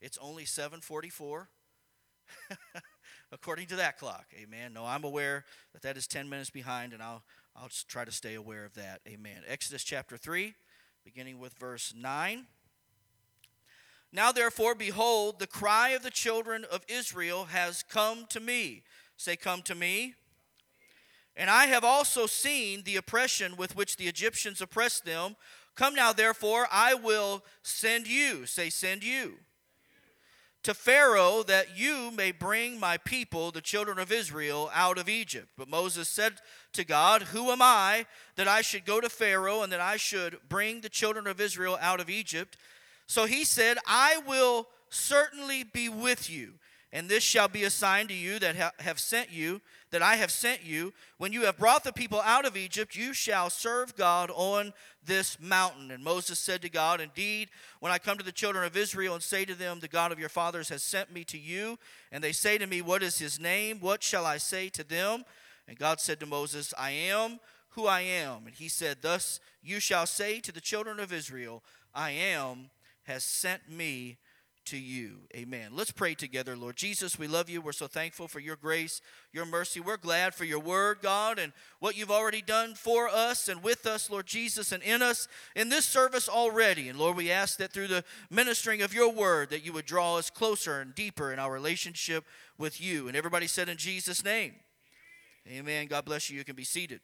It's only 744. According to that clock. Amen. No, I'm aware that that is 10 minutes behind, and I'll, I'll try to stay aware of that. Amen. Exodus chapter 3, beginning with verse 9. Now, therefore, behold, the cry of the children of Israel has come to me. Say, Come to me. And I have also seen the oppression with which the Egyptians oppressed them. Come now, therefore, I will send you. Say, Send you. To Pharaoh, that you may bring my people, the children of Israel, out of Egypt. But Moses said to God, Who am I that I should go to Pharaoh and that I should bring the children of Israel out of Egypt? So he said, I will certainly be with you, and this shall be a sign to you that ha- have sent you, that I have sent you. When you have brought the people out of Egypt, you shall serve God on this mountain. And Moses said to God, Indeed, when I come to the children of Israel and say to them, The God of your fathers has sent me to you, and they say to me, What is his name? What shall I say to them? And God said to Moses, I am who I am. And he said, Thus you shall say to the children of Israel, I am has sent me to you. Amen. Let's pray together, Lord Jesus. We love you. We're so thankful for your grace, your mercy. We're glad for your word, God, and what you've already done for us and with us, Lord Jesus, and in us in this service already. And Lord, we ask that through the ministering of your word that you would draw us closer and deeper in our relationship with you. And everybody said in Jesus' name. Amen. God bless you. You can be seated.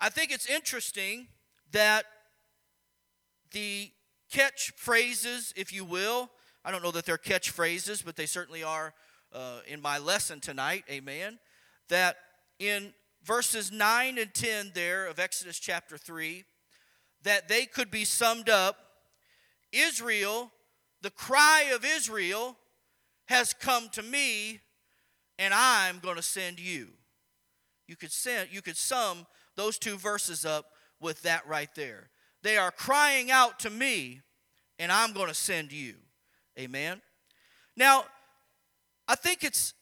I think it's interesting that the catchphrases, if you will. I don't know that they're catchphrases, but they certainly are uh, in my lesson tonight. Amen. That in verses 9 and 10 there of Exodus chapter 3, that they could be summed up Israel, the cry of Israel has come to me, and I'm going to send you. You could send, you could sum those two verses up with that right there. They are crying out to me, and I'm going to send you. Amen. Now, I think it's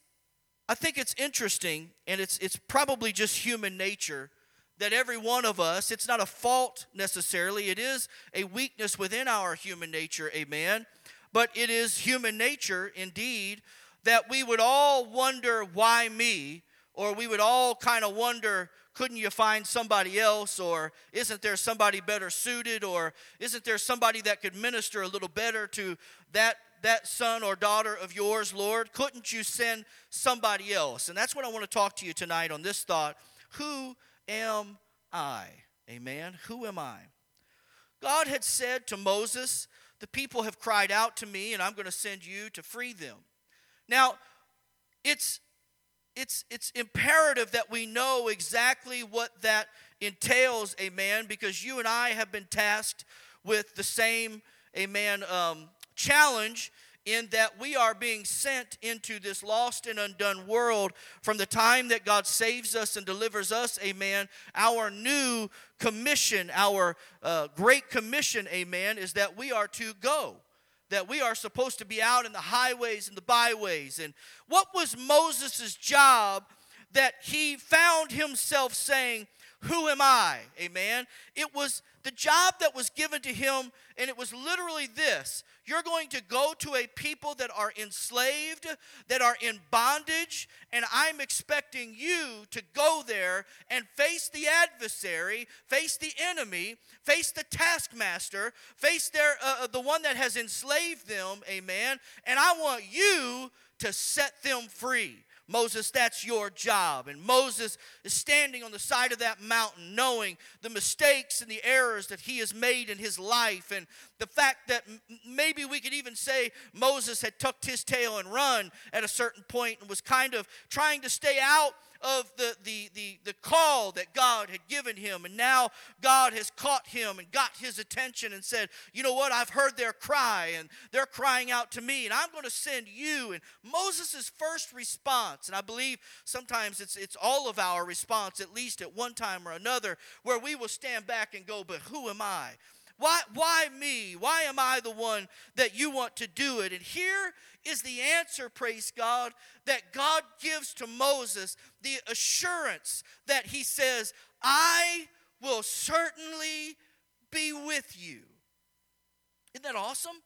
I think it's interesting, and it's it's probably just human nature that every one of us, it's not a fault necessarily, it is a weakness within our human nature, amen. But it is human nature indeed that we would all wonder why me, or we would all kind of wonder couldn't you find somebody else? Or isn't there somebody better suited? Or isn't there somebody that could minister a little better to that, that son or daughter of yours, Lord? Couldn't you send somebody else? And that's what I want to talk to you tonight on this thought. Who am I? Amen. Who am I? God had said to Moses, The people have cried out to me, and I'm going to send you to free them. Now, it's it's it's imperative that we know exactly what that entails, amen, because you and I have been tasked with the same, amen, um, challenge in that we are being sent into this lost and undone world from the time that God saves us and delivers us, amen. Our new commission, our uh, great commission, amen, is that we are to go that we are supposed to be out in the highways and the byways. And what was Moses' job that he found himself saying, Who am I? Amen. It was the job that was given to him, and it was literally this you're going to go to a people that are enslaved, that are in bondage, and I'm expecting you to go there and face the adversary, face the enemy, face the taskmaster, face their uh, uh, the one that has enslaved them, amen. And I want you to set them free. Moses, that's your job. And Moses is standing on the side of that mountain, knowing the mistakes and the errors that he has made in his life, and the fact that maybe we could even say Moses had tucked his tail and run at a certain point and was kind of trying to stay out of the, the, the, the call that God had given him. And now God has caught him and got his attention and said, You know what? I've heard their cry and they're crying out to me, and I'm going to send you. And Moses' first response, and I believe sometimes it's, it's all of our response, at least at one time or another, where we will stand back and go, But who am I? Why, why me? Why am I the one that you want to do it? And here is the answer, praise God, that God gives to Moses the assurance that he says, I will certainly be with you. Isn't that awesome?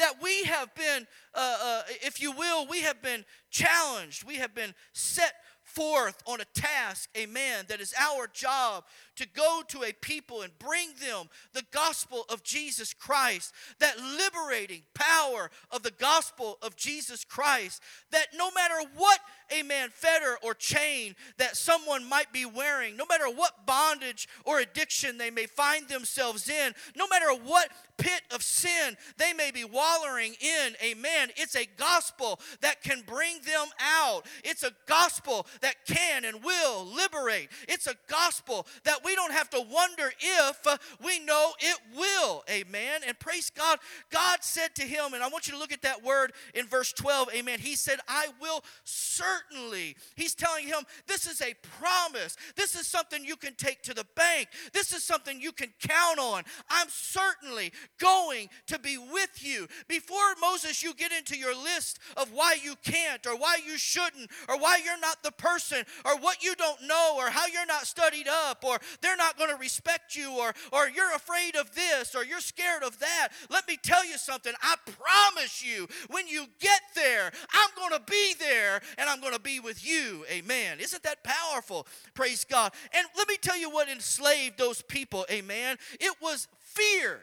that we have been, uh, uh, if you will, we have been challenged, we have been set forth on a task, amen, that is our job to go to a people and bring them the gospel of Jesus Christ, that liberating power of the gospel of Jesus Christ, that no matter what, amen, fetter or chain that someone might be wearing, no matter what bondage or addiction they may find themselves in, no matter what pit of sin they may be wallowing in, amen, it's a gospel that can bring them out. It's a gospel that can and will liberate. It's a gospel that we don't have to wonder if we know it will. Amen. And praise God. God said to him, and I want you to look at that word in verse 12. Amen. He said, I will certainly. He's telling him, this is a promise. This is something you can take to the bank. This is something you can count on. I'm certainly going to be with you. Before Moses, you get into your list of why you can't or why you shouldn't or why you're not the person or what you don't know or how you're not studied up or they're not going to respect you or, or you're afraid of this or you're scared of that. Let me tell you something. I promise you, when you get there, I'm going to be there and I'm going to be with you. Amen. Isn't that powerful? Praise God. And let me tell you what enslaved those people. Amen. It was fear.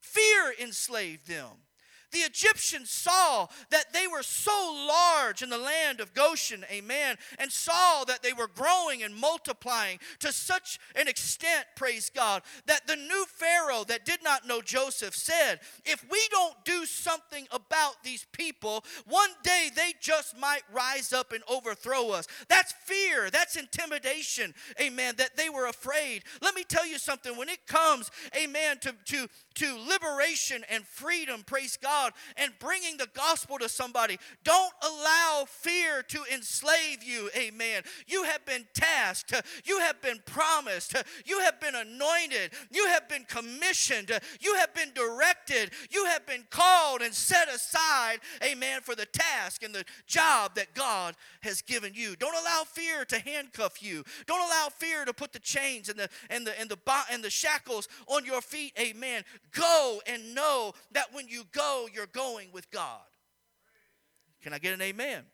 Fear enslaved them. The Egyptians saw that they were so large in the land of Goshen, amen, and saw that they were growing and multiplying to such an extent, praise God, that the new Pharaoh that did not know Joseph said, If we don't do something about these people, one day they just might rise up and overthrow us. That's fear, that's intimidation, amen, that they were afraid. Let me tell you something, when it comes, amen, to, to, to liberation and freedom, praise God, and bringing the gospel to somebody. Don't allow fear to enslave you, amen. You have been tasked, you have been promised, you have been anointed, you have been commissioned, you have been directed, you have been called and set aside, amen, for the task and the job that God has given you. Don't allow fear to handcuff you. Don't allow fear to put the chains and the and the and the and the shackles on your feet. Amen. Go and know that when you go, you're going with God. Can I get an amen?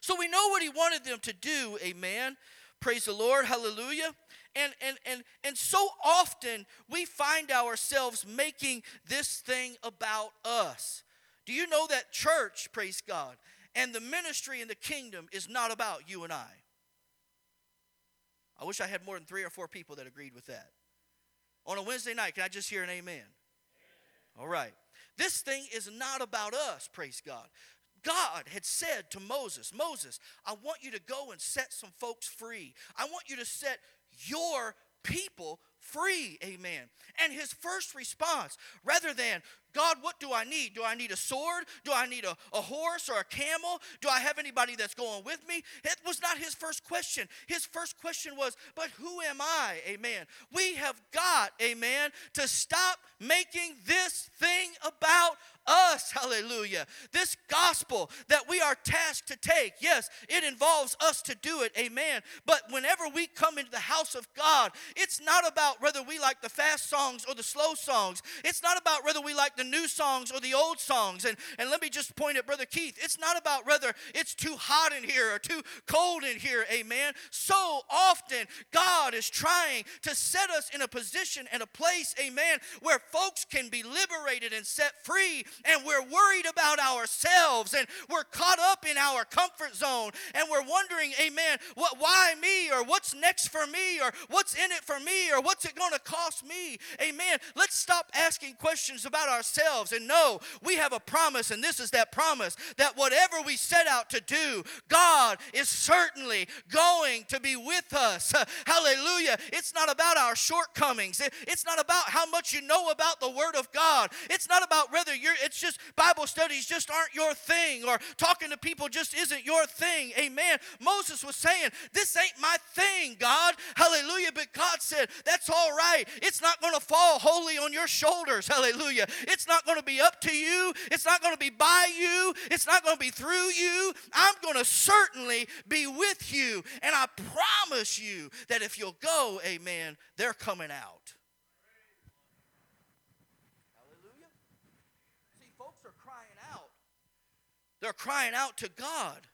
So we know what he wanted them to do, amen. Praise the Lord, hallelujah. And and and and so often we find ourselves making this thing about us. Do you know that church, praise God, and the ministry in the kingdom is not about you and I? I wish I had more than three or four people that agreed with that. On a Wednesday night, can I just hear an amen? All right. This thing is not about us, praise God. God had said to Moses, Moses, I want you to go and set some folks free. I want you to set your people free. Amen. And his first response, rather than, God, what do I need? Do I need a sword? Do I need a, a horse or a camel? Do I have anybody that's going with me? It was not his first question. His first question was, But who am I? Amen. We have got, amen, to stop making this thing about us, hallelujah. This gospel that we are tasked to take, yes, it involves us to do it, amen. But whenever we come into the house of God, it's not about whether we like the fast songs or the slow songs. It's not about whether we like the new songs or the old songs. And, and let me just point at Brother Keith. It's not about whether it's too hot in here or too cold in here, amen. So often, God is trying to set us in a position and a place, amen, where folks can be liberated and set free and we're worried about ourselves and we're caught up in our comfort zone and we're wondering, amen, what, why me or what's next for me or what's in it for me or what's it going to cost me? Amen. Let's stop asking questions about ourselves and know we have a promise, and this is that promise that whatever we set out to do, God is certainly going to be with us. Hallelujah. It's not about our shortcomings, it's not about how much you know about the Word of God. It's not about whether you're, it's just Bible studies just aren't your thing or talking to people just isn't your thing. Amen. Moses was saying, This ain't my thing, God. Hallelujah. But God said, That's all right. It's not going to fall wholly on your shoulders. Hallelujah. It's not going to be up to you. It's not going to be by you. It's not going to be through you. I'm going to certainly be with you. And I promise you that if you'll go, amen, they're coming out. folks are crying out. They're crying out to God.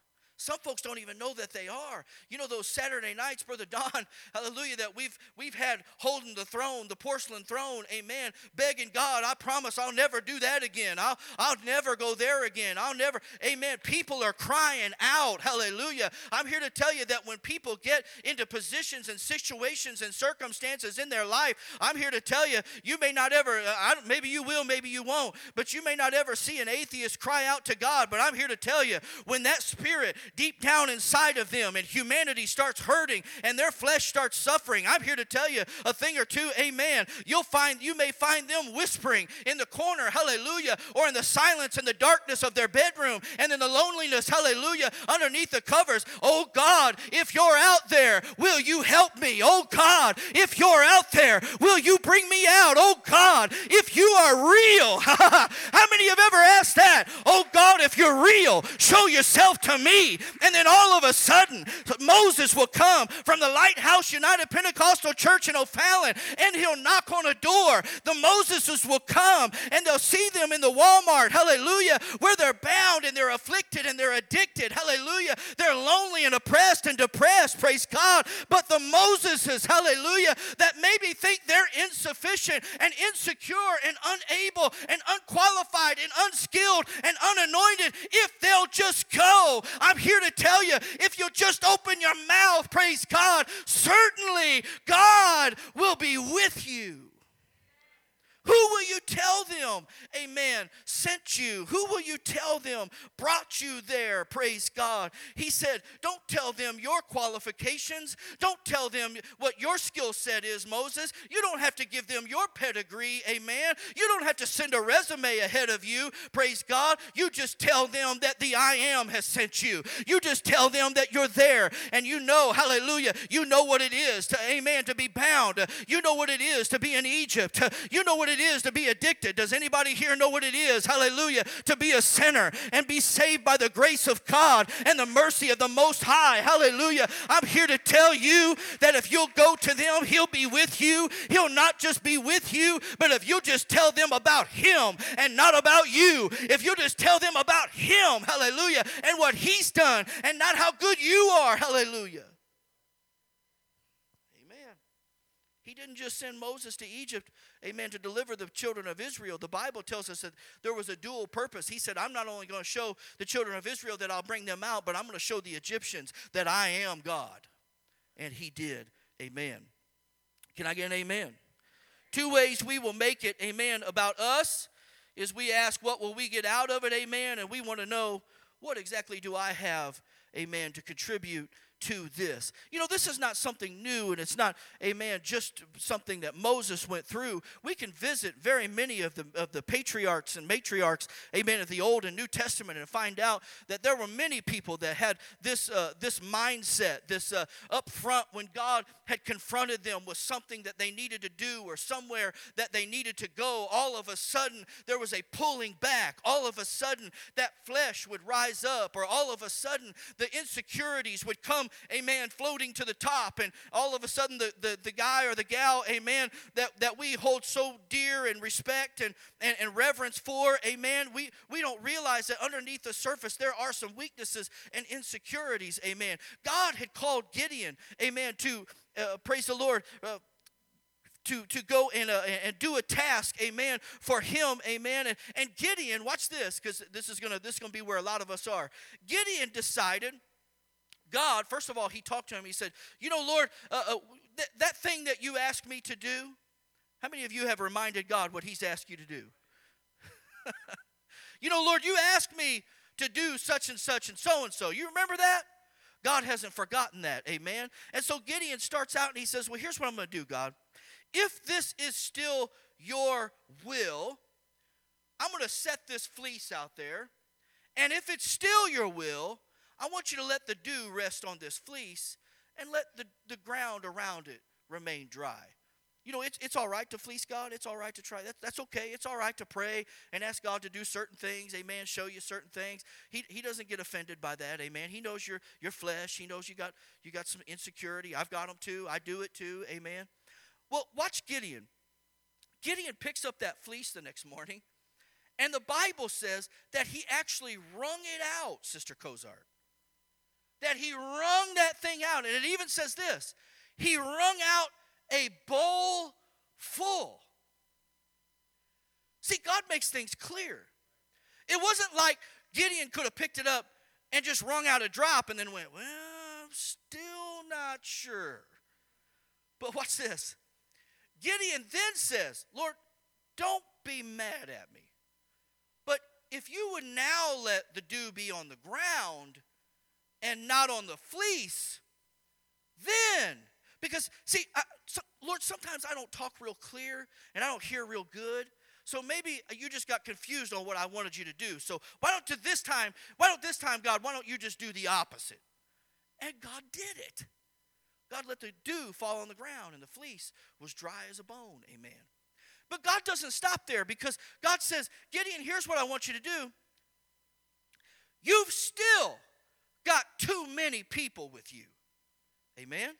Some folks don't even know that they are. You know those Saturday nights, Brother Don, hallelujah, that we've we've had holding the throne, the porcelain throne, amen, begging God, I promise I'll never do that again. I'll I'll never go there again. I'll never, amen. People are crying out, hallelujah. I'm here to tell you that when people get into positions and situations and circumstances in their life, I'm here to tell you, you may not ever, uh, maybe you will, maybe you won't, but you may not ever see an atheist cry out to God. But I'm here to tell you, when that spirit deep down inside of them and humanity starts hurting and their flesh starts suffering. I'm here to tell you a thing or two, amen. You'll find you may find them whispering in the corner, hallelujah, or in the silence and the darkness of their bedroom and in the loneliness, hallelujah, underneath the covers. Oh God, if you're out there, will you help me? Oh God, if you're out there, will you bring me out? Oh God, if you are real. How many have ever asked that? Oh God, if you're real, show yourself to me. And then all of a sudden, Moses will come from the Lighthouse United Pentecostal Church in O'Fallon and he'll knock on a door. The Moseses will come and they'll see them in the Walmart, hallelujah, where they're bound and they're afflicted and they're addicted, hallelujah. They're lonely and oppressed and depressed, praise God. But the Moseses, hallelujah, that maybe think they're insufficient and insecure and unable and unqualified and unskilled and unanointed, if they'll just go, I'm here to tell you if you just open your mouth, praise God, certainly God will be with you. Who will you tell them, amen, sent you? Who will you tell them brought you there? Praise God. He said, Don't tell them your qualifications. Don't tell them what your skill set is, Moses. You don't have to give them your pedigree, amen. You don't have to send a resume ahead of you, praise God. You just tell them that the I am has sent you. You just tell them that you're there and you know, hallelujah, you know what it is to, amen, to be bound. You know what it is to be in Egypt. You know what it it is to be addicted. Does anybody here know what it is? Hallelujah. To be a sinner and be saved by the grace of God and the mercy of the Most High. Hallelujah. I'm here to tell you that if you'll go to them, He'll be with you. He'll not just be with you, but if you'll just tell them about Him and not about you, if you'll just tell them about Him, hallelujah, and what He's done and not how good you are, hallelujah. Amen. He didn't just send Moses to Egypt amen, to deliver the children of Israel, the Bible tells us that there was a dual purpose. He said, I'm not only going to show the children of Israel that I'll bring them out, but I'm going to show the Egyptians that I am God. And he did. Amen. Can I get an amen? Two ways we will make it, amen, about us is we ask, what will we get out of it, amen? And we want to know, what exactly do I have, amen, to contribute to this. You know, this is not something new and it's not, amen, just something that Moses went through. We can visit very many of the, of the patriarchs and matriarchs, amen, of the Old and New Testament and find out that there were many people that had this, uh, this mindset, this uh, up front when God had confronted them with something that they needed to do or somewhere that they needed to go. All of a sudden, there was a pulling back. All of a sudden, that flesh would rise up, or all of a sudden, the insecurities would come amen, floating to the top. And all of a sudden, the, the, the guy or the gal, amen, that, that we hold so dear and respect and, and, and reverence for, amen, we, we don't realize that underneath the surface there are some weaknesses and insecurities, amen. God had called Gideon, amen, to, uh, praise the Lord, uh, to, to go and, uh, and do a task, amen, for him, amen. And, and Gideon, watch this, because this is gonna this is gonna be where a lot of us are. Gideon decided God, first of all, he talked to him. He said, You know, Lord, uh, uh, th- that thing that you asked me to do, how many of you have reminded God what he's asked you to do? you know, Lord, you asked me to do such and such and so and so. You remember that? God hasn't forgotten that. Amen. And so Gideon starts out and he says, Well, here's what I'm going to do, God. If this is still your will, I'm going to set this fleece out there. And if it's still your will, I want you to let the dew rest on this fleece and let the, the ground around it remain dry. You know, it's, it's all right to fleece God. It's all right to try. That, that's okay. It's all right to pray and ask God to do certain things. Amen. Show you certain things. He, he doesn't get offended by that. Amen. He knows your, your flesh. He knows you got, you got some insecurity. I've got them too. I do it too. Amen. Well, watch Gideon. Gideon picks up that fleece the next morning And the Bible says that he actually wrung it out, Sister Cozart. That he wrung that thing out. And it even says this he wrung out a bowl full. See, God makes things clear. It wasn't like Gideon could have picked it up and just wrung out a drop and then went, Well, I'm still not sure. But watch this. Gideon then says, Lord, don't be mad at me. But if you would now let the dew be on the ground and not on the fleece, then, because, see, I, so, Lord, sometimes I don't talk real clear and I don't hear real good. So maybe you just got confused on what I wanted you to do. So why don't to this time, why don't this time, God, why don't you just do the opposite? And God did it. God let the dew fall on the ground and the fleece was dry as a bone. Amen. But God doesn't stop there because God says, Gideon, here's what I want you to do. You've still got too many people with you. Amen.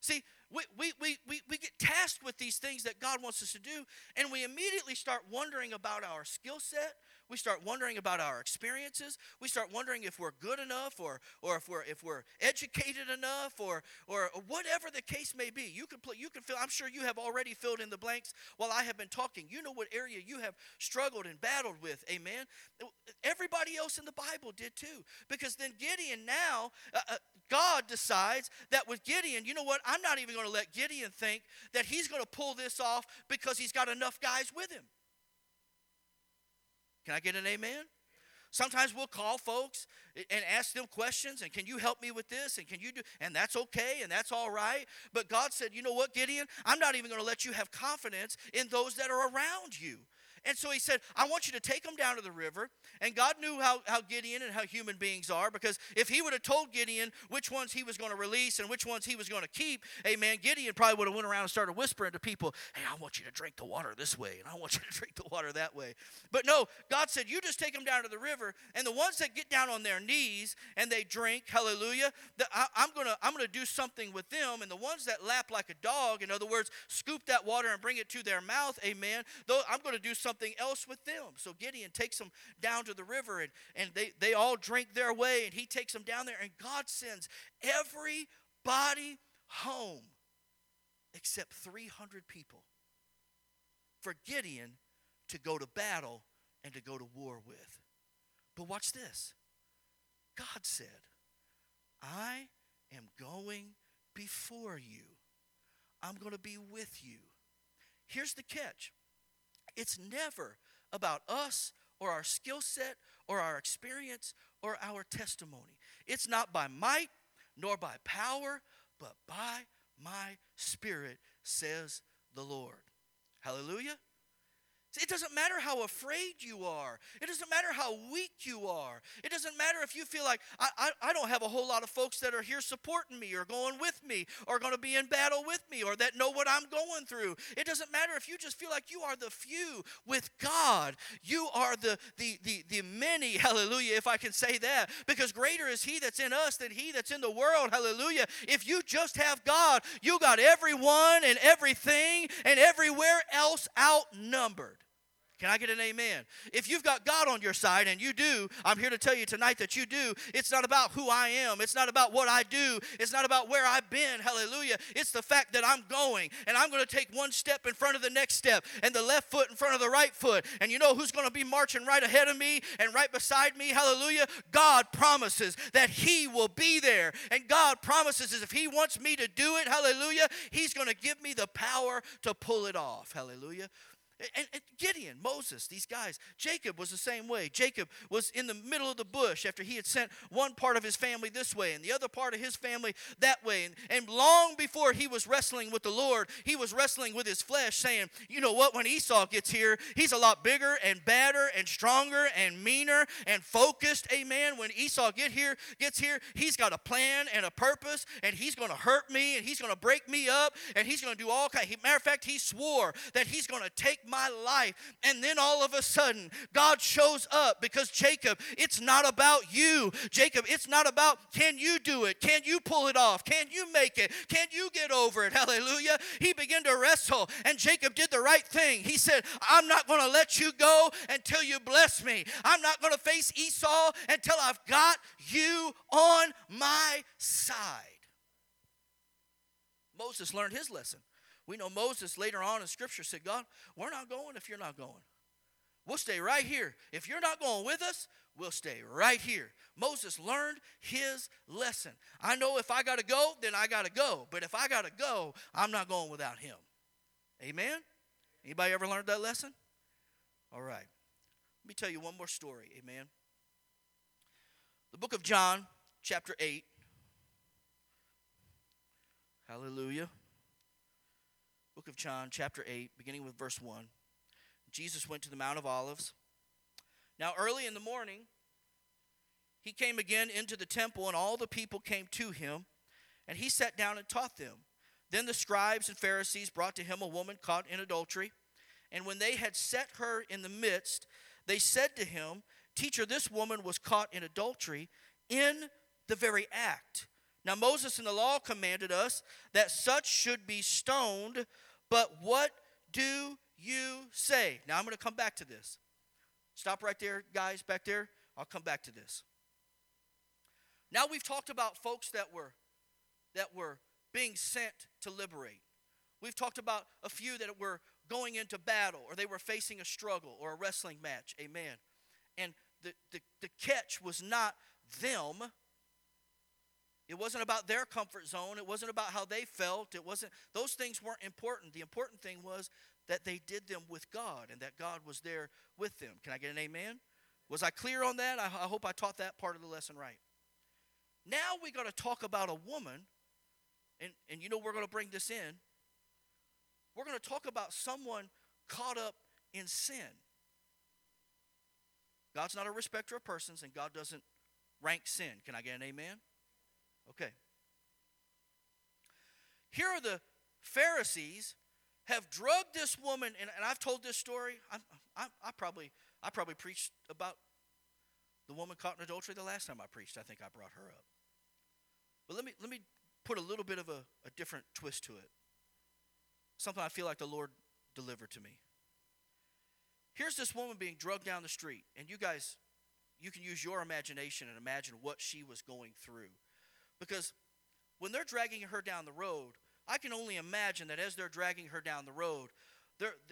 See, we, we, we, we, we get tasked with these things that God wants us to do, and we immediately start wondering about our skill set. We start wondering about our experiences. We start wondering if we're good enough or, or if, we're, if we're educated enough or, or whatever the case may be. You can, you can fill, I'm sure you have already filled in the blanks while I have been talking. You know what area you have struggled and battled with. Amen. Everybody else in the Bible did too. Because then Gideon now, uh, uh, God decides that with Gideon, you know what? I'm not even going to let Gideon think that he's going to pull this off because he's got enough guys with him. Can I get an amen? Sometimes we'll call folks and ask them questions and can you help me with this and can you do and that's okay and that's all right. But God said, "You know what, Gideon? I'm not even going to let you have confidence in those that are around you." And so he said, I want you to take them down to the river. And God knew how, how Gideon and how human beings are because if he would have told Gideon which ones he was going to release and which ones he was going to keep, amen, Gideon probably would have went around and started whispering to people, hey, I want you to drink the water this way and I want you to drink the water that way. But no, God said, you just take them down to the river and the ones that get down on their knees and they drink, hallelujah, the, I, I'm going to I'm to do something with them. And the ones that lap like a dog, in other words, scoop that water and bring it to their mouth, amen, though I'm going to do something something else with them. So Gideon takes them down to the river and, and they, they all drink their way and he takes them down there and God sends everybody home except 300 people for Gideon to go to battle and to go to war with. But watch this. God said, I am going before you. I'm going to be with you. Here's the catch it's never about us or our skill set or our experience or our testimony. It's not by might nor by power, but by my spirit, says the Lord. Hallelujah. It doesn't matter how afraid you are. It doesn't matter how weak you are. It doesn't matter if you feel like I, I, I, don't have a whole lot of folks that are here supporting me or going with me or going to be in battle with me or that know what I'm going through. It doesn't matter if you just feel like you are the few with God. You are the, the, the, the many, hallelujah, if I can say that. Because greater is He that's in us than He that's in the world, hallelujah. If you just have God, you got everyone and everything and everywhere else outnumbered. Can I get an amen? If you've got God on your side, and you do, I'm here to tell you tonight that you do. It's not about who I am, it's not about what I do, it's not about where I've been. Hallelujah. It's the fact that I'm going, and I'm going to take one step in front of the next step, and the left foot in front of the right foot. And you know who's going to be marching right ahead of me and right beside me? Hallelujah. God promises that He will be there. And God promises if He wants me to do it, hallelujah, He's going to give me the power to pull it off. Hallelujah. And, and, Gideon, Moses, these guys. Jacob was the same way. Jacob was in the middle of the bush after he had sent one part of his family this way and the other part of his family that way. And, and long before he was wrestling with the Lord, he was wrestling with his flesh, saying, You know what? When Esau gets here, he's a lot bigger and badder and stronger and meaner and focused. Amen. When Esau get here, gets here, he's got a plan and a purpose, and he's going to hurt me and he's going to break me up and he's going to do all kinds. Matter of fact, he swore that he's going to take my life. And then all of a sudden, God shows up because Jacob, it's not about you. Jacob, it's not about can you do it? Can you pull it off? Can you make it? Can you get over it? Hallelujah. He began to wrestle, and Jacob did the right thing. He said, I'm not going to let you go until you bless me. I'm not going to face Esau until I've got you on my side. Moses learned his lesson. We know Moses later on in Scripture said, God, we're not going if you're not going. We'll stay right here. If you're not going with us, we'll stay right here. Moses learned his lesson. I know if I got to go, then I got to go. But if I got to go, I'm not going without him. Amen? Anybody ever learned that lesson? All right. Let me tell you one more story. Amen. The book of John, chapter 8. Hallelujah. Of John, chapter 8, beginning with verse 1. Jesus went to the Mount of Olives. Now, early in the morning, he came again into the temple, and all the people came to him, and he sat down and taught them. Then the scribes and Pharisees brought to him a woman caught in adultery. And when they had set her in the midst, they said to him, Teacher, this woman was caught in adultery in the very act. Now, Moses in the law commanded us that such should be stoned, but what do you say? Now, I'm going to come back to this. Stop right there, guys, back there. I'll come back to this. Now we've talked about folks that were that were being sent to liberate. We've talked about a few that were going into battle or they were facing a struggle or a wrestling match. Amen. And the, the, the catch was not them. It wasn't about their comfort zone. It wasn't about how they felt. It wasn't those things weren't important. The important thing was that they did them with God and that God was there with them. Can I get an amen? Was I clear on that? I, I hope I taught that part of the lesson right. Now we got to talk about a woman, and, and you know we're going to bring this in. We're going to talk about someone caught up in sin. God's not a respecter of persons, and God doesn't rank sin. Can I get an amen? Okay. Here are the Pharisees have drugged this woman, and, and I've told this story. I, I, I, probably I probably preached about the woman caught in adultery the last time I preached. I think I brought her up. But let me let me put a little bit of a, a different twist to it. Something I feel like the Lord delivered to me. Here's this woman being drugged down the street, and you guys, you can use your imagination and imagine what she was going through. Because when they're dragging her down the road, I can only imagine that as they're dragging her down the road,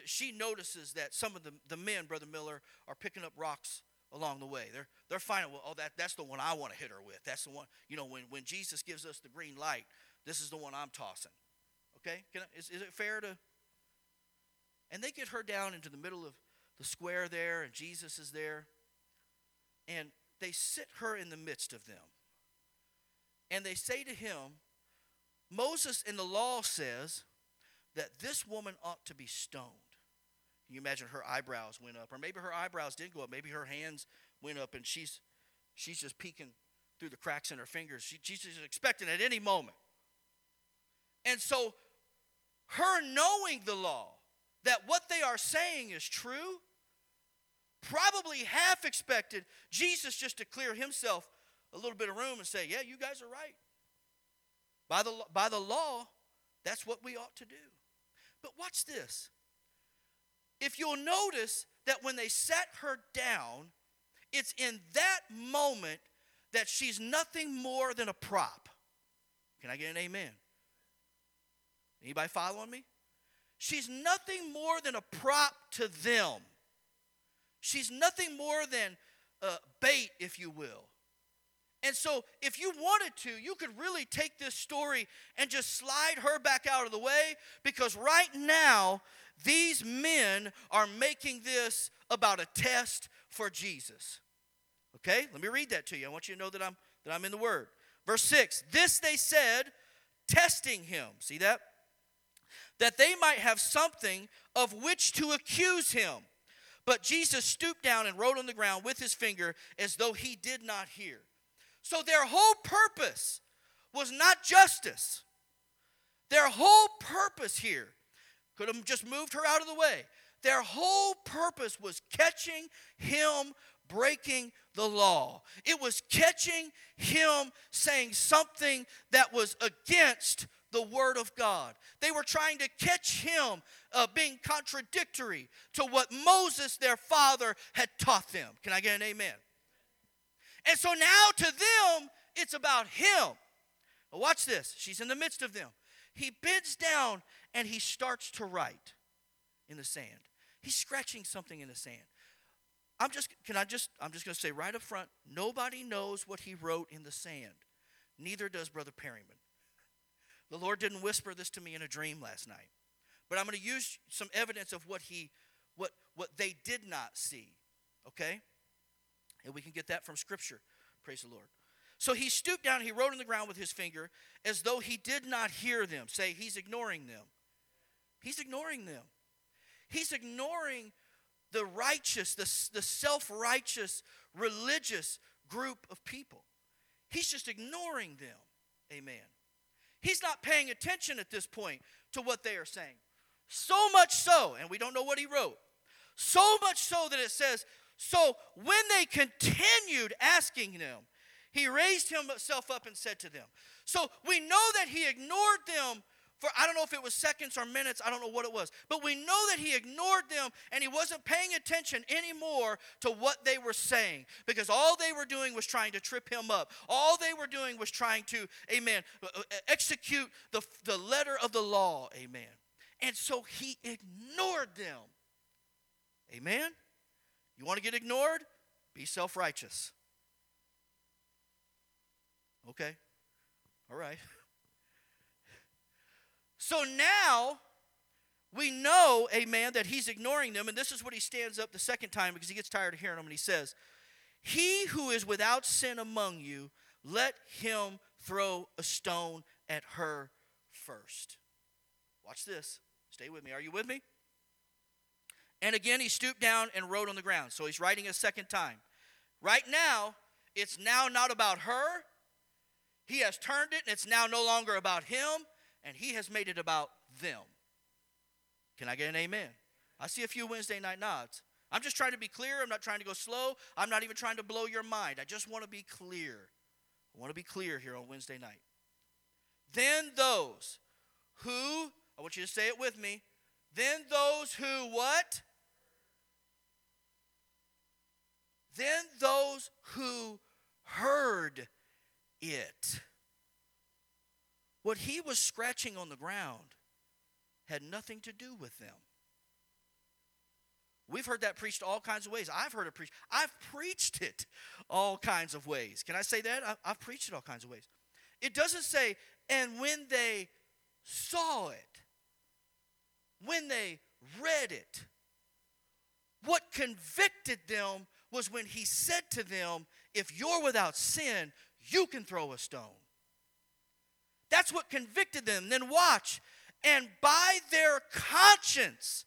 she notices that some of the, the men, Brother Miller, are picking up rocks along the way. They're, they're finding, well, oh, that, that's the one I want to hit her with. That's the one, you know, when, when Jesus gives us the green light, this is the one I'm tossing. Okay? I, is, is it fair to? And they get her down into the middle of the square there, and Jesus is there. And they sit her in the midst of them. And they say to him, Moses in the law says that this woman ought to be stoned. Can you imagine her eyebrows went up? Or maybe her eyebrows didn't go up. Maybe her hands went up and she's she's just peeking through the cracks in her fingers. She, she's just expecting at any moment. And so her knowing the law, that what they are saying is true, probably half expected Jesus just to clear himself a little bit of room and say, Yeah, you guys are right. By the, by the law, that's what we ought to do. But watch this. If you'll notice that when they set her down, it's in that moment that she's nothing more than a prop. Can I get an amen? Anybody following me? She's nothing more than a prop to them. She's nothing more than a bait, if you will. And so, if you wanted to, you could really take this story and just slide her back out of the way because right now, these men are making this about a test for Jesus. Okay? Let me read that to you. I want you to know that I'm that I'm in the word. Verse 6. This they said, testing him. See that? That they might have something of which to accuse him. But Jesus stooped down and wrote on the ground with his finger as though he did not hear. So their whole purpose was not justice. Their whole purpose here could have just moved her out of the way. their whole purpose was catching him breaking the law. It was catching him saying something that was against the Word of God. They were trying to catch him uh, being contradictory to what Moses, their father, had taught them. Can I get an amen? And so now to them, it's about him. Watch this. She's in the midst of them. He bends down and he starts to write in the sand. He's scratching something in the sand. I'm just, can I just, I'm just going to say right up front nobody knows what he wrote in the sand. Neither does Brother Perryman. The Lord didn't whisper this to me in a dream last night. But I'm going to use some evidence of what he, what, what they did not see. Okay? And we can get that from Scripture. Praise the Lord. So he stooped down, he wrote on the ground with his finger as though he did not hear them. Say, he's ignoring them. He's ignoring them. He's ignoring the righteous, the, the self righteous, religious group of people. He's just ignoring them. Amen. He's not paying attention at this point to what they are saying. So much so, and we don't know what he wrote, so much so that it says, So when they continued asking him, he raised himself up and said to them. So we know that he ignored them for I don't know if it was seconds or minutes, I don't know what it was. But we know that he ignored them and he wasn't paying attention anymore to what they were saying because all they were doing was trying to trip him up. All they were doing was trying to, amen, uh, uh, execute the, the letter of the law, amen. And so he ignored them. Amen? You want to get ignored? Be self righteous. Okay? All right. So now we know, amen, that he's ignoring them. And this is what he stands up the second time because he gets tired of hearing them. And he says, He who is without sin among you, let him throw a stone at her first. Watch this. Stay with me. Are you with me? And again, he stooped down and wrote on the ground. So he's writing a second time. Right now, it's now not about her. He has turned it, and it's now no longer about him and he has made it about them. Can I get an amen? I see a few Wednesday night nods. I'm just trying to be clear. I'm not trying to go slow. I'm not even trying to blow your mind. I just want to be clear. I want to be clear here on Wednesday night. Then those who, I want you to say it with me. Then those who what? Then who heard it what he was scratching on the ground had nothing to do with them. We've heard that preached all kinds of ways. I've heard it preached. I've preached it all kinds of ways. Can I say that? I've preached it all kinds of ways. It doesn't say, and when they saw it, when they read it, what convicted them was when he said to them, If you're without sin, you can throw a stone. That's what convicted them. Then watch. And by their conscience,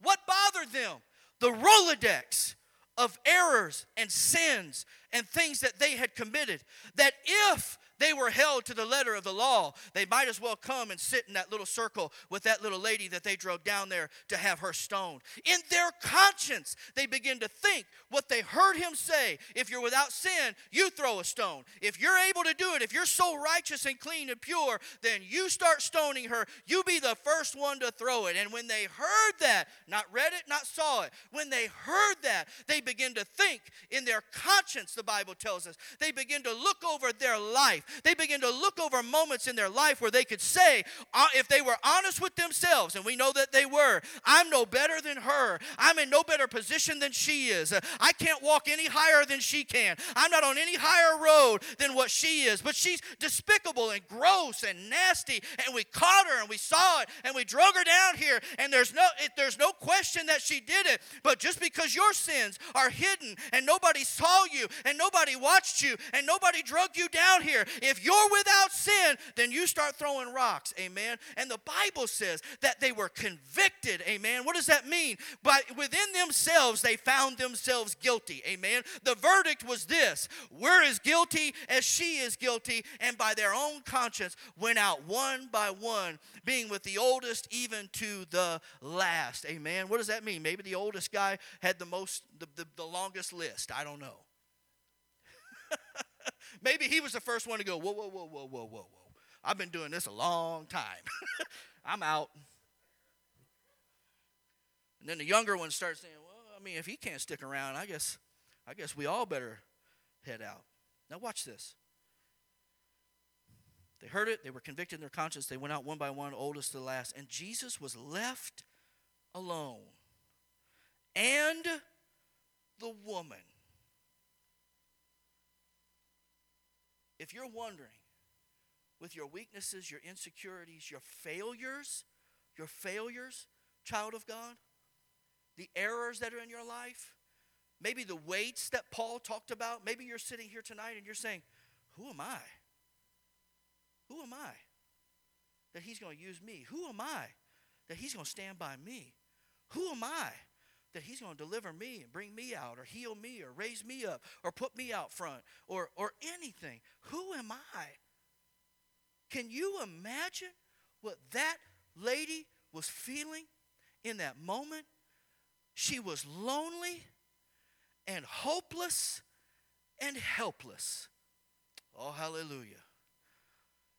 what bothered them? The Rolodex of errors and sins and things that they had committed. That if they were held to the letter of the law. They might as well come and sit in that little circle with that little lady that they drove down there to have her stoned. In their conscience, they begin to think what they heard him say if you're without sin, you throw a stone. If you're able to do it, if you're so righteous and clean and pure, then you start stoning her. You be the first one to throw it. And when they heard that, not read it, not saw it, when they heard that, they begin to think in their conscience, the Bible tells us. They begin to look over their life they begin to look over moments in their life where they could say, uh, if they were honest with themselves, and we know that they were, I'm no better than her. I'm in no better position than she is. I can't walk any higher than she can. I'm not on any higher road than what she is. But she's despicable and gross and nasty, and we caught her and we saw it and we drug her down here, and there's no it, there's no question that she did it. But just because your sins are hidden and nobody saw you and nobody watched you and nobody drug you down here, if you're without sin, then you start throwing rocks. Amen. And the Bible says that they were convicted. Amen. What does that mean? But within themselves, they found themselves guilty. Amen. The verdict was this we're as guilty as she is guilty, and by their own conscience went out one by one, being with the oldest even to the last. Amen. What does that mean? Maybe the oldest guy had the most, the, the, the longest list. I don't know. Maybe he was the first one to go, whoa, whoa, whoa, whoa, whoa, whoa, whoa. I've been doing this a long time. I'm out. And then the younger ones start saying, well, I mean, if he can't stick around, I guess, I guess we all better head out. Now watch this. They heard it, they were convicted in their conscience, they went out one by one, oldest to the last, and Jesus was left alone. And the woman. If you're wondering, with your weaknesses, your insecurities, your failures, your failures, child of God, the errors that are in your life, maybe the weights that Paul talked about, maybe you're sitting here tonight and you're saying, Who am I? Who am I that he's going to use me? Who am I that he's going to stand by me? Who am I that he's going to deliver me and bring me out or heal me or raise me up or put me out front or, or anything? Who am I? Can you imagine what that lady was feeling in that moment? She was lonely and hopeless and helpless. Oh, hallelujah.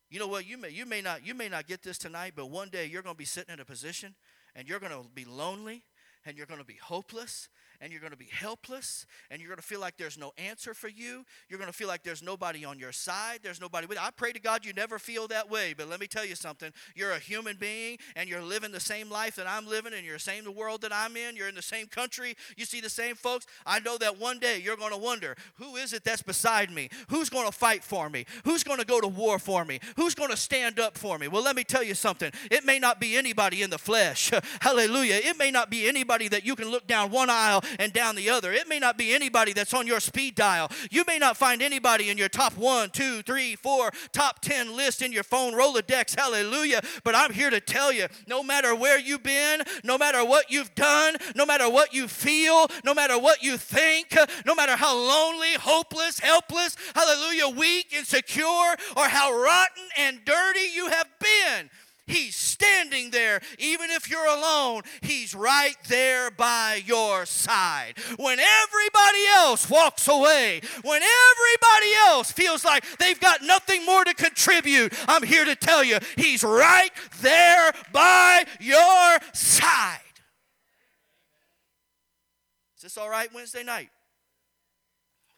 You know what? You may, you may not you may not get this tonight, but one day you're going to be sitting in a position and you're going to be lonely and you're going to be hopeless and you're going to be helpless and you're going to feel like there's no answer for you. You're going to feel like there's nobody on your side. There's nobody with you. I pray to God you never feel that way. But let me tell you something. You're a human being and you're living the same life that I'm living and you're the same world that I'm in. You're in the same country. You see the same folks. I know that one day you're going to wonder, who is it that's beside me? Who's going to fight for me? Who's going to go to war for me? Who's going to stand up for me? Well, let me tell you something. It may not be anybody in the flesh. Hallelujah. It may not be anybody that you can look down one aisle and down the other. It may not be anybody that's on your speed dial. You may not find anybody in your top one, two, three, four, top 10 list in your phone Rolodex. Hallelujah. But I'm here to tell you no matter where you've been, no matter what you've done, no matter what you feel, no matter what you think, no matter how lonely, hopeless, helpless, hallelujah, weak, insecure, or how rotten and dirty you have been, He's standing there. Even if you're alone, He's right there by your side. When everybody else walks away, when everybody else feels like they've got nothing more to contribute, I'm here to tell you, He's right there by your side. Is this all right Wednesday night?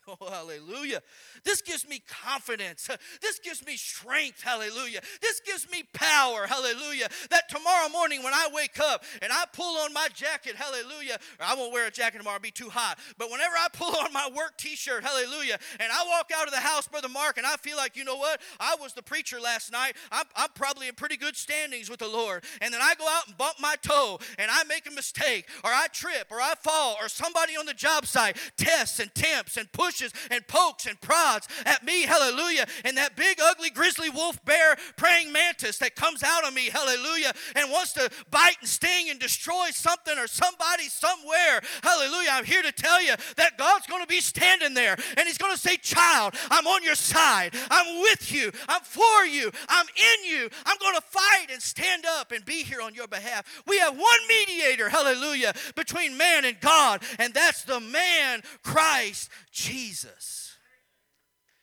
Oh, hallelujah. This gives me confidence. This gives me strength. Hallelujah. This gives me power. Hallelujah. That tomorrow morning when I wake up and I pull on my jacket, hallelujah, I won't wear a jacket tomorrow, it'll be too hot. But whenever I pull on my work t shirt, hallelujah, and I walk out of the house, Brother Mark, and I feel like, you know what? I was the preacher last night. I'm, I'm probably in pretty good standings with the Lord. And then I go out and bump my toe and I make a mistake or I trip or I fall or somebody on the job site tests and tempts and pushes and pokes and prods at me, hallelujah. And that big, ugly, grizzly wolf bear praying mantis that comes out of me, hallelujah, and wants to bite and sting and destroy something or somebody somewhere, hallelujah. I'm here to tell you that God's going to be standing there and He's going to say, Child, I'm on your side. I'm with you. I'm for you. I'm in you. I'm going to fight and stand up and be here on your behalf. We have one mediator, hallelujah, between man and God, and that's the man, Christ Jesus.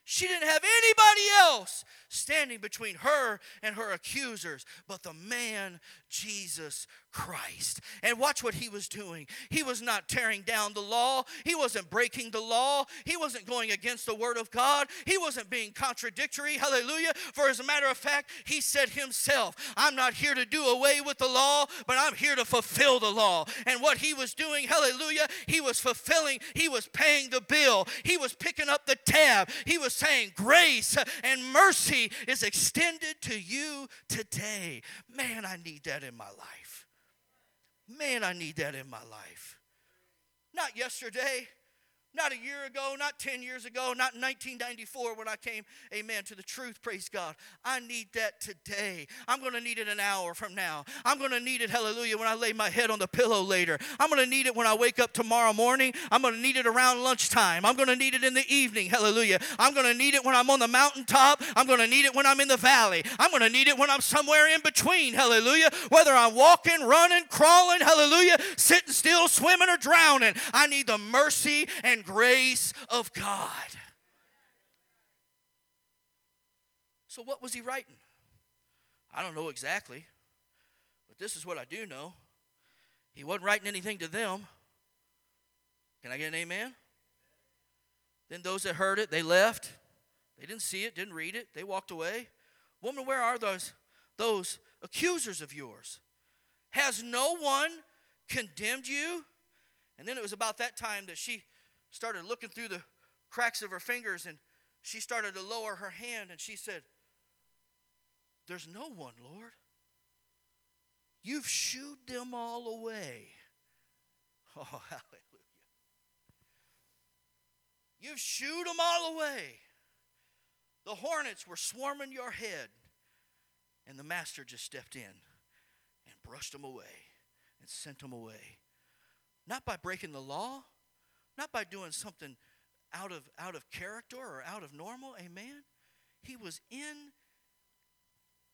She didn't have anybody else standing between her and her accusers, but the man, Jesus Christ. And watch what he was doing. He was not tearing down the law, he wasn't breaking the law, he wasn't going against the word of God, he wasn't being contradictory. Hallelujah. For as a matter of fact, he said himself, I'm not here to do away with the law, but I'm here to fulfill the law. And what he was doing, hallelujah, he was fulfilling, he was paying the bill, he was picking up the tab, he was saying, Grace and mercy is extended to you today. Man, I need that in my life. Man, I need that in my life. Not yesterday, Not a year ago, not 10 years ago, not 1994 when I came, amen, to the truth, praise God. I need that today. I'm going to need it an hour from now. I'm going to need it, hallelujah, when I lay my head on the pillow later. I'm going to need it when I wake up tomorrow morning. I'm going to need it around lunchtime. I'm going to need it in the evening, hallelujah. I'm going to need it when I'm on the mountaintop. I'm going to need it when I'm in the valley. I'm going to need it when I'm somewhere in between, hallelujah. Whether I'm walking, running, crawling, hallelujah, sitting still, swimming, or drowning, I need the mercy and grace of God. So, what was he writing? I don't know exactly, but this is what I do know. He wasn't writing anything to them. Can I get an amen? Then those that heard it, they left. They didn't see it, didn't read it. They walked away. Woman, where are those those accusers of yours? Has no one condemned you? And then it was about that time that she started looking through the cracks of her fingers and she started to lower her hand and she said, There's no one, Lord. You've shooed them all away. Oh, hallelujah. You've shooed them all away. The hornets were swarming your head, and the master just stepped in and brushed them away and sent them away. Not by breaking the law, not by doing something out of, out of character or out of normal. Amen. He was in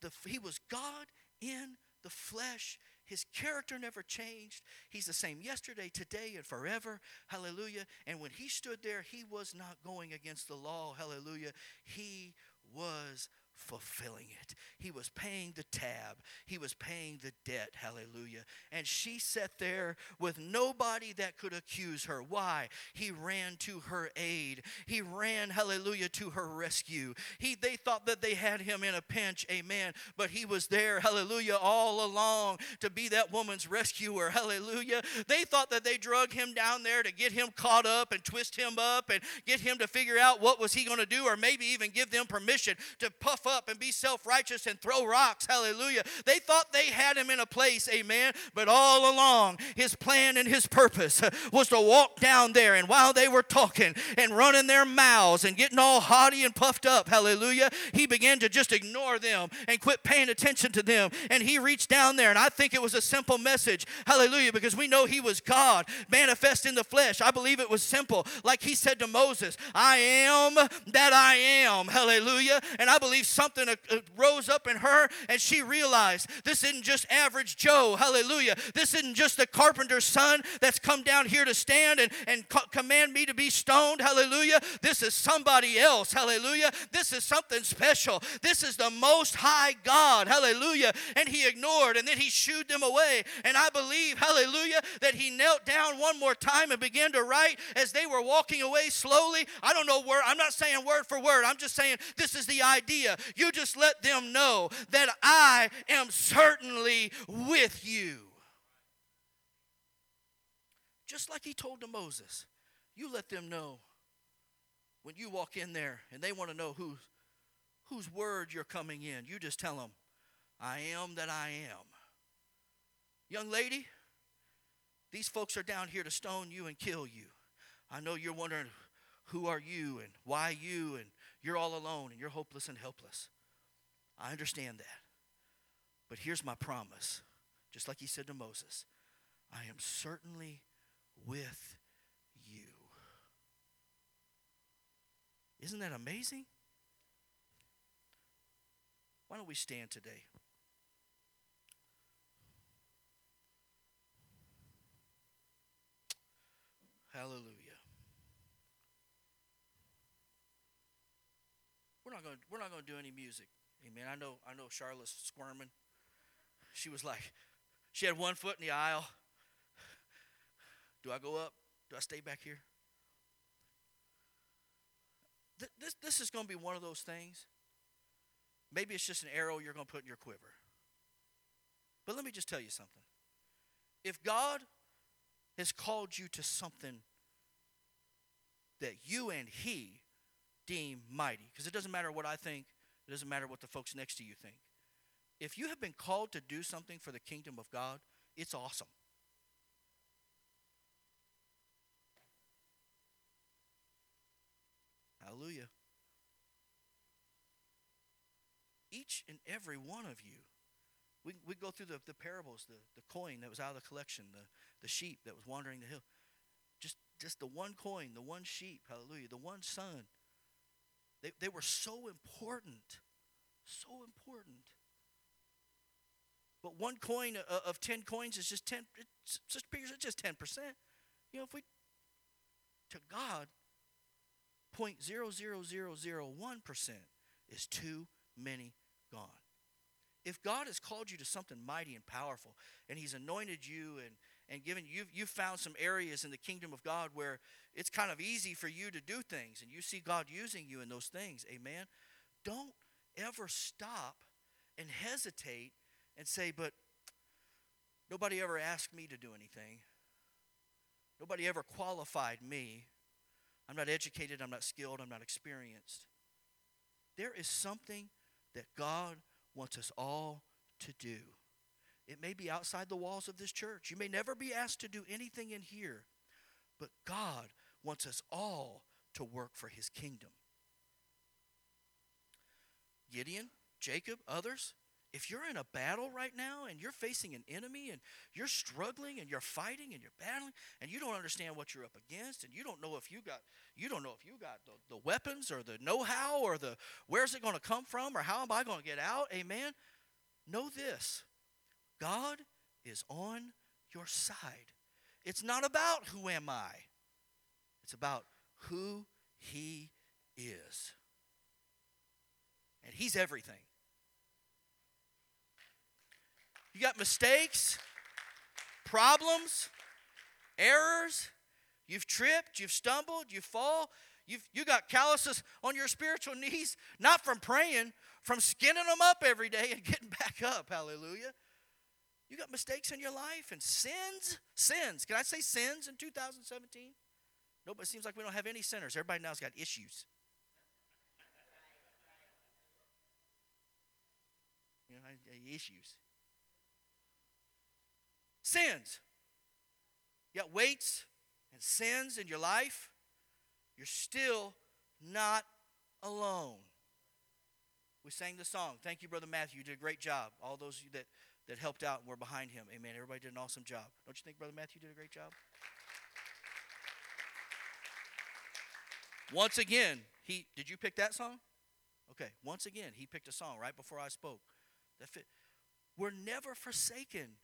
the, he was God in the flesh. His character never changed. He's the same yesterday, today, and forever. Hallelujah. And when he stood there, he was not going against the law. Hallelujah. He was fulfilling it. He was paying the tab, he was paying the debt. Hallelujah. And she sat there with nobody that could accuse her. Why? He ran to her aid. He ran, hallelujah, to her rescue. He they thought that they had him in a pinch, amen, but he was there, hallelujah, all along to be that woman's rescuer. Hallelujah. They thought that they drug him down there to get him caught up and twist him up and get him to figure out what was he going to do or maybe even give them permission to puff up and be self righteous and throw rocks. Hallelujah. They thought they had him in a place, amen. But all along, his plan and his purpose was to walk down there. And while they were talking and running their mouths and getting all haughty and puffed up, hallelujah, he began to just ignore them and quit paying attention to them. And he reached down there, and I think it was a simple message, hallelujah, because we know he was God manifest in the flesh. I believe it was simple, like he said to Moses, I am that I am, hallelujah. And I believe something uh, uh, rose up in her and she realized this isn't just average Joe. Hallelujah. This isn't just the carpenter's son that's come down here to stand and, and co- command me to be stoned. Hallelujah. This is somebody else. Hallelujah. This is something special. This is the most high God. Hallelujah. And he ignored and then he shooed them away. And I believe, hallelujah, that he knelt down one more time and began to write as they were walking away slowly. I don't know word, I'm not saying word for word. I'm just saying this is the idea. You just let them know that I am certainly with you. Just like he told to Moses, you let them know when you walk in there and they want to know who, whose word you're coming in. You just tell them, I am that I am. Young lady, these folks are down here to stone you and kill you. I know you're wondering, who are you and why you and you're all alone and you're hopeless and helpless. I understand that. But here's my promise just like he said to Moses I am certainly with you. Isn't that amazing? Why don't we stand today? Hallelujah. We're not going we're not going to do any music. Amen. I know I know Charlotte's squirming. She was like, she had one foot in the aisle. Do I go up? Do I stay back here? This, this is going to be one of those things. Maybe it's just an arrow you're going to put in your quiver. But let me just tell you something. If God has called you to something that you and He deem mighty, because it doesn't matter what I think, it doesn't matter what the folks next to you think. If you have been called to do something for the kingdom of God, it's awesome. Hallelujah. Each and every one of you. We, we go through the, the parables, the, the coin that was out of the collection, the, the sheep that was wandering the hill. Just, just the one coin, the one sheep, hallelujah, the one son. They, they were so important. So important. But one coin of 10 coins is just 10, it's just, it's just 10%. You know, if we, to God, 0.00001% is too many gone. If God has called you to something mighty and powerful, and He's anointed you and, and given you, you've found some areas in the kingdom of God where it's kind of easy for you to do things, and you see God using you in those things, amen? Don't ever stop and hesitate and say, but nobody ever asked me to do anything. Nobody ever qualified me. I'm not educated, I'm not skilled, I'm not experienced. There is something that God wants us all to do. It may be outside the walls of this church. You may never be asked to do anything in here, but God wants us all to work for his kingdom. Gideon, Jacob, others, if you're in a battle right now and you're facing an enemy and you're struggling and you're fighting and you're battling and you don't understand what you're up against and you don't know if you got you don't know if you got the, the weapons or the know-how or the where's it going to come from or how am I going to get out? Amen. Know this. God is on your side. It's not about who am I. It's about who he is. And he's everything. You got mistakes, problems, errors. You've tripped, you've stumbled, you fall. You've you got calluses on your spiritual knees, not from praying, from skinning them up every day and getting back up. Hallelujah. You got mistakes in your life and sins. Sins. Can I say sins in 2017? Nobody seems like we don't have any sinners. Everybody now's got issues. You know, issues sins. You got weights and sins in your life, you're still not alone. We sang the song. Thank you, Brother Matthew. You did a great job. All those that, that helped out and were behind him. Amen. Everybody did an awesome job. Don't you think Brother Matthew did a great job? Once again, he did you pick that song? Okay. Once again, he picked a song right before I spoke. That fit. We're never forsaken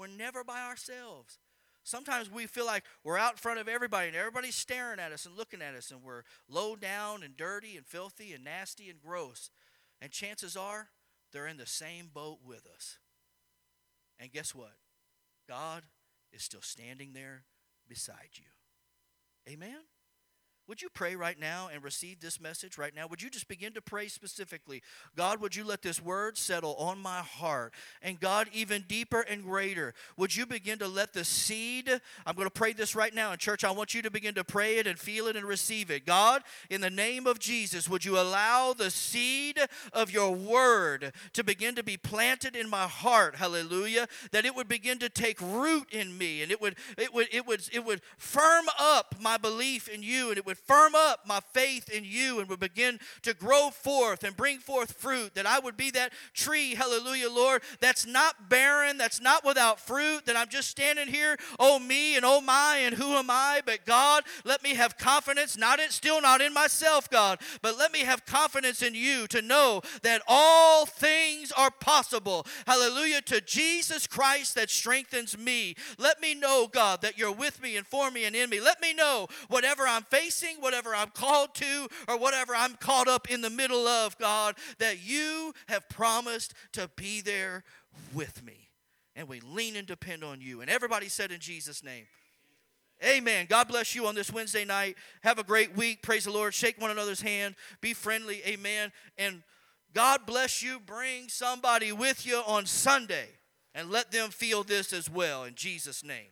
we're never by ourselves. Sometimes we feel like we're out in front of everybody and everybody's staring at us and looking at us and we're low down and dirty and filthy and nasty and gross. And chances are they're in the same boat with us. And guess what? God is still standing there beside you. Amen? Would you pray right now and receive this message right now? Would you just begin to pray specifically? God, would you let this word settle on my heart? And God, even deeper and greater, would you begin to let the seed? I'm going to pray this right now. In church, I want you to begin to pray it and feel it and receive it. God, in the name of Jesus, would you allow the seed of your word to begin to be planted in my heart? Hallelujah. That it would begin to take root in me and it would it would it would it would firm up my belief in you and it would firm up my faith in you and would begin to grow forth and bring forth fruit, that I would be that tree, hallelujah, Lord, that's not barren, that's not without fruit, that I'm just standing here, oh me and oh my, and who am I? But God, let me have confidence, not in, still not in myself, God, but let me have confidence in you to know that all things are possible. Hallelujah, to Jesus Christ that strengthens me. Let me know, God, that you're with me and for me and in me. Let me know whatever I'm facing whatever I'm called to, or whatever I'm caught up in the middle of, God, that you have promised to be there with me. And we lean and depend on you. And everybody said in Jesus' name, Amen. God bless you on this Wednesday night. Have a great week. Praise the Lord. Shake one another's hand. Be friendly. Amen. And God bless you. Bring somebody with you on Sunday and let them feel this as well in Jesus' name.